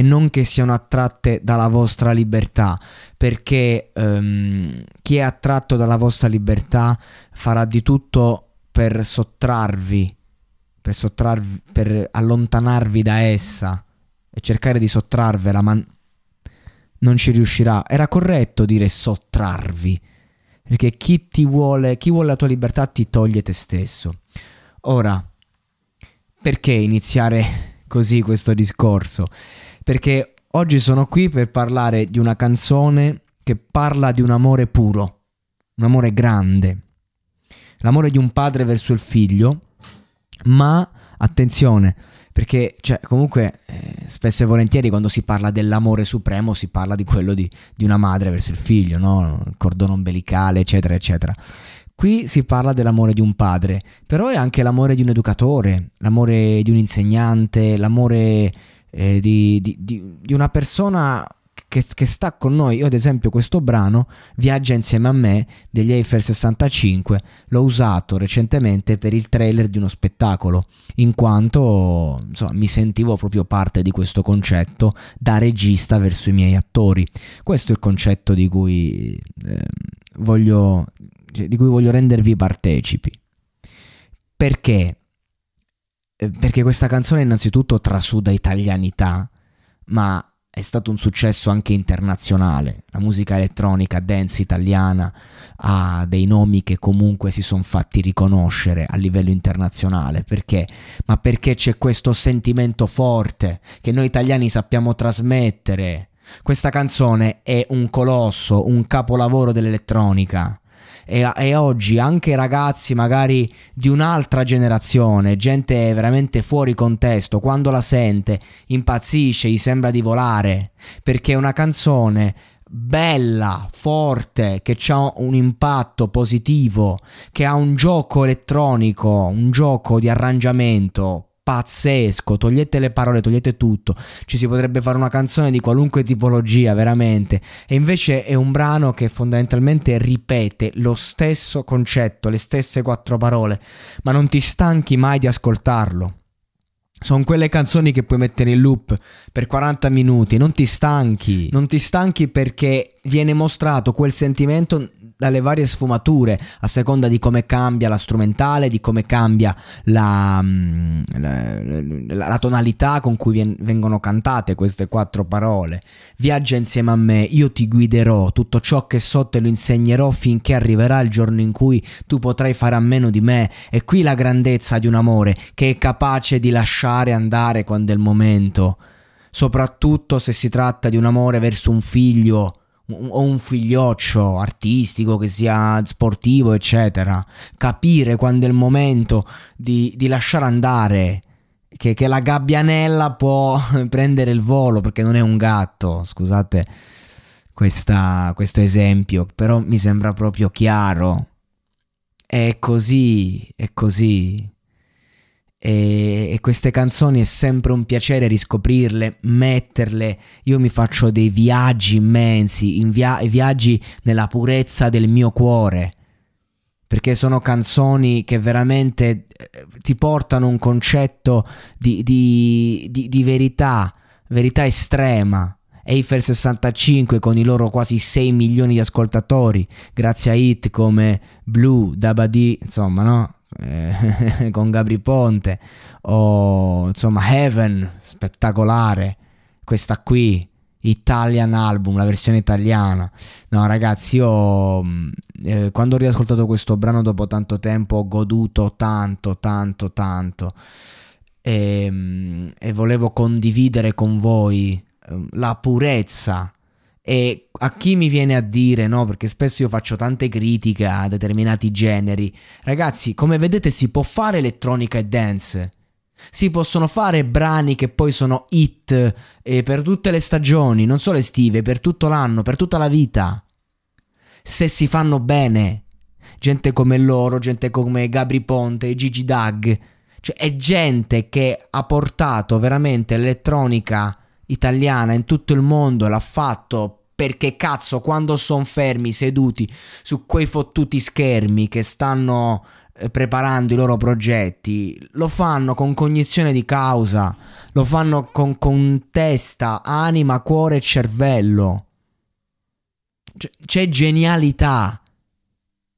e non che siano attratte dalla vostra libertà, perché um, chi è attratto dalla vostra libertà farà di tutto per sottrarvi, per, sottrarvi, per allontanarvi da essa e cercare di sottrarvela, ma non ci riuscirà. Era corretto dire sottrarvi, perché chi ti vuole, chi vuole la tua libertà ti toglie te stesso. Ora, perché iniziare così questo discorso? Perché oggi sono qui per parlare di una canzone che parla di un amore puro, un amore grande, l'amore di un padre verso il figlio, ma attenzione, perché cioè, comunque eh, spesso e volentieri quando si parla dell'amore supremo si parla di quello di, di una madre verso il figlio, no? il cordone ombelicale, eccetera, eccetera. Qui si parla dell'amore di un padre, però è anche l'amore di un educatore, l'amore di un insegnante, l'amore eh, di, di, di, di, una persona che, che, sta con noi. Io ad esempio questo brano Viaggia insieme a me degli Eiffel 65 l'ho usato recentemente per il trailer di uno spettacolo, in quanto insomma, mi sentivo proprio parte di questo concetto da regista verso i miei attori. Questo è il concetto di cui, eh, voglio, cioè, di cui voglio rendervi partecipi. Perché? Eh, perché questa canzone innanzitutto trasuda italianità, ma è stato un successo anche internazionale. La musica elettronica dance italiana ha dei nomi che comunque si sono fatti riconoscere a livello internazionale. Perché? Ma perché c'è questo sentimento forte che noi italiani sappiamo trasmettere. Questa canzone è un colosso, un capolavoro dell'elettronica e, e oggi anche ragazzi magari di un'altra generazione, gente veramente fuori contesto, quando la sente impazzisce, gli sembra di volare, perché è una canzone bella, forte, che ha un impatto positivo, che ha un gioco elettronico, un gioco di arrangiamento pazzesco, togliete le parole, togliete tutto, ci si potrebbe fare una canzone di qualunque tipologia, veramente, e invece è un brano che fondamentalmente ripete lo stesso concetto, le stesse quattro parole, ma non ti stanchi mai di ascoltarlo. Sono quelle canzoni che puoi mettere in loop per 40 minuti, non ti stanchi, non ti stanchi perché viene mostrato quel sentimento dalle varie sfumature a seconda di come cambia la strumentale, di come cambia la, mm, la, la tonalità con cui vengono cantate queste quattro parole. Viaggia insieme a me, io ti guiderò, tutto ciò che so te lo insegnerò finché arriverà il giorno in cui tu potrai fare a meno di me. E qui la grandezza di un amore che è capace di lasciare andare quando è il momento. Soprattutto se si tratta di un amore verso un figlio o un figlioccio artistico che sia sportivo eccetera. Capire quando è il momento di, di lasciare andare che, che, la gabbianella può prendere il volo perché non è un gatto. Scusate questa, questo esempio però mi sembra proprio chiaro. È così è così e, queste canzoni è sempre un piacere riscoprirle, metterle. Io mi faccio dei viaggi immensi, via- viaggi nella purezza del mio cuore. Perché sono canzoni che veramente eh, ti portano un concetto di, di, di, di verità, verità estrema. Eiffel 65 con i loro quasi 6 milioni di ascoltatori, grazie a hit come Blue, Dabadi, insomma, no? Eh, con Gabri Ponte o insomma Heaven spettacolare questa qui Italian album la versione italiana. No ragazzi io mm, eh, quando ho riascoltato questo brano dopo tanto tempo ho goduto tanto tanto tanto. E, mm, e volevo condividere con voi eh, la purezza e a chi mi viene a dire, no, perché spesso io faccio tante critiche a determinati generi, ragazzi, come vedete si può fare elettronica e dance. Si possono fare brani che poi sono hit eh, per tutte le stagioni, non solo estive, per tutto l'anno, per tutta la vita. Se si fanno bene. Gente come loro, gente come Gabri Ponte, Gigi Dag. Cioè è gente che ha portato veramente l'elettronica italiana in tutto il mondo l'ha fatto perché cazzo quando sono fermi seduti su quei fottuti schermi che stanno eh, preparando i loro progetti lo fanno con cognizione di causa lo fanno con, con testa, anima, cuore e cervello. C- c'è genialità.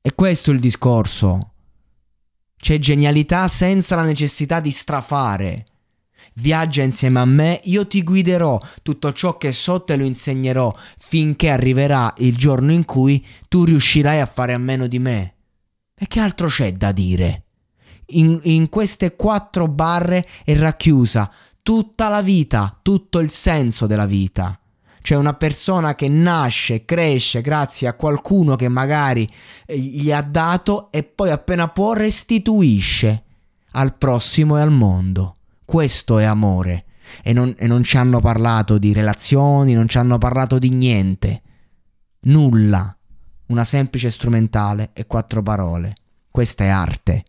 E questo è il discorso. C'è genialità senza la necessità di strafare Viaggia insieme a me, io ti guiderò, tutto ciò che so te lo insegnerò, finché arriverà il giorno in cui tu riuscirai a fare a meno di me. E che altro c'è da dire? In, in queste quattro barre è racchiusa tutta la vita, tutto il senso della vita. Cioè una persona che nasce, cresce grazie a qualcuno che magari eh, gli ha dato e poi appena può restituisce al prossimo e al mondo. Questo è amore. E non, e non ci hanno parlato di relazioni, non ci hanno parlato di niente. Nulla. Una semplice strumentale e quattro parole. Questa è arte.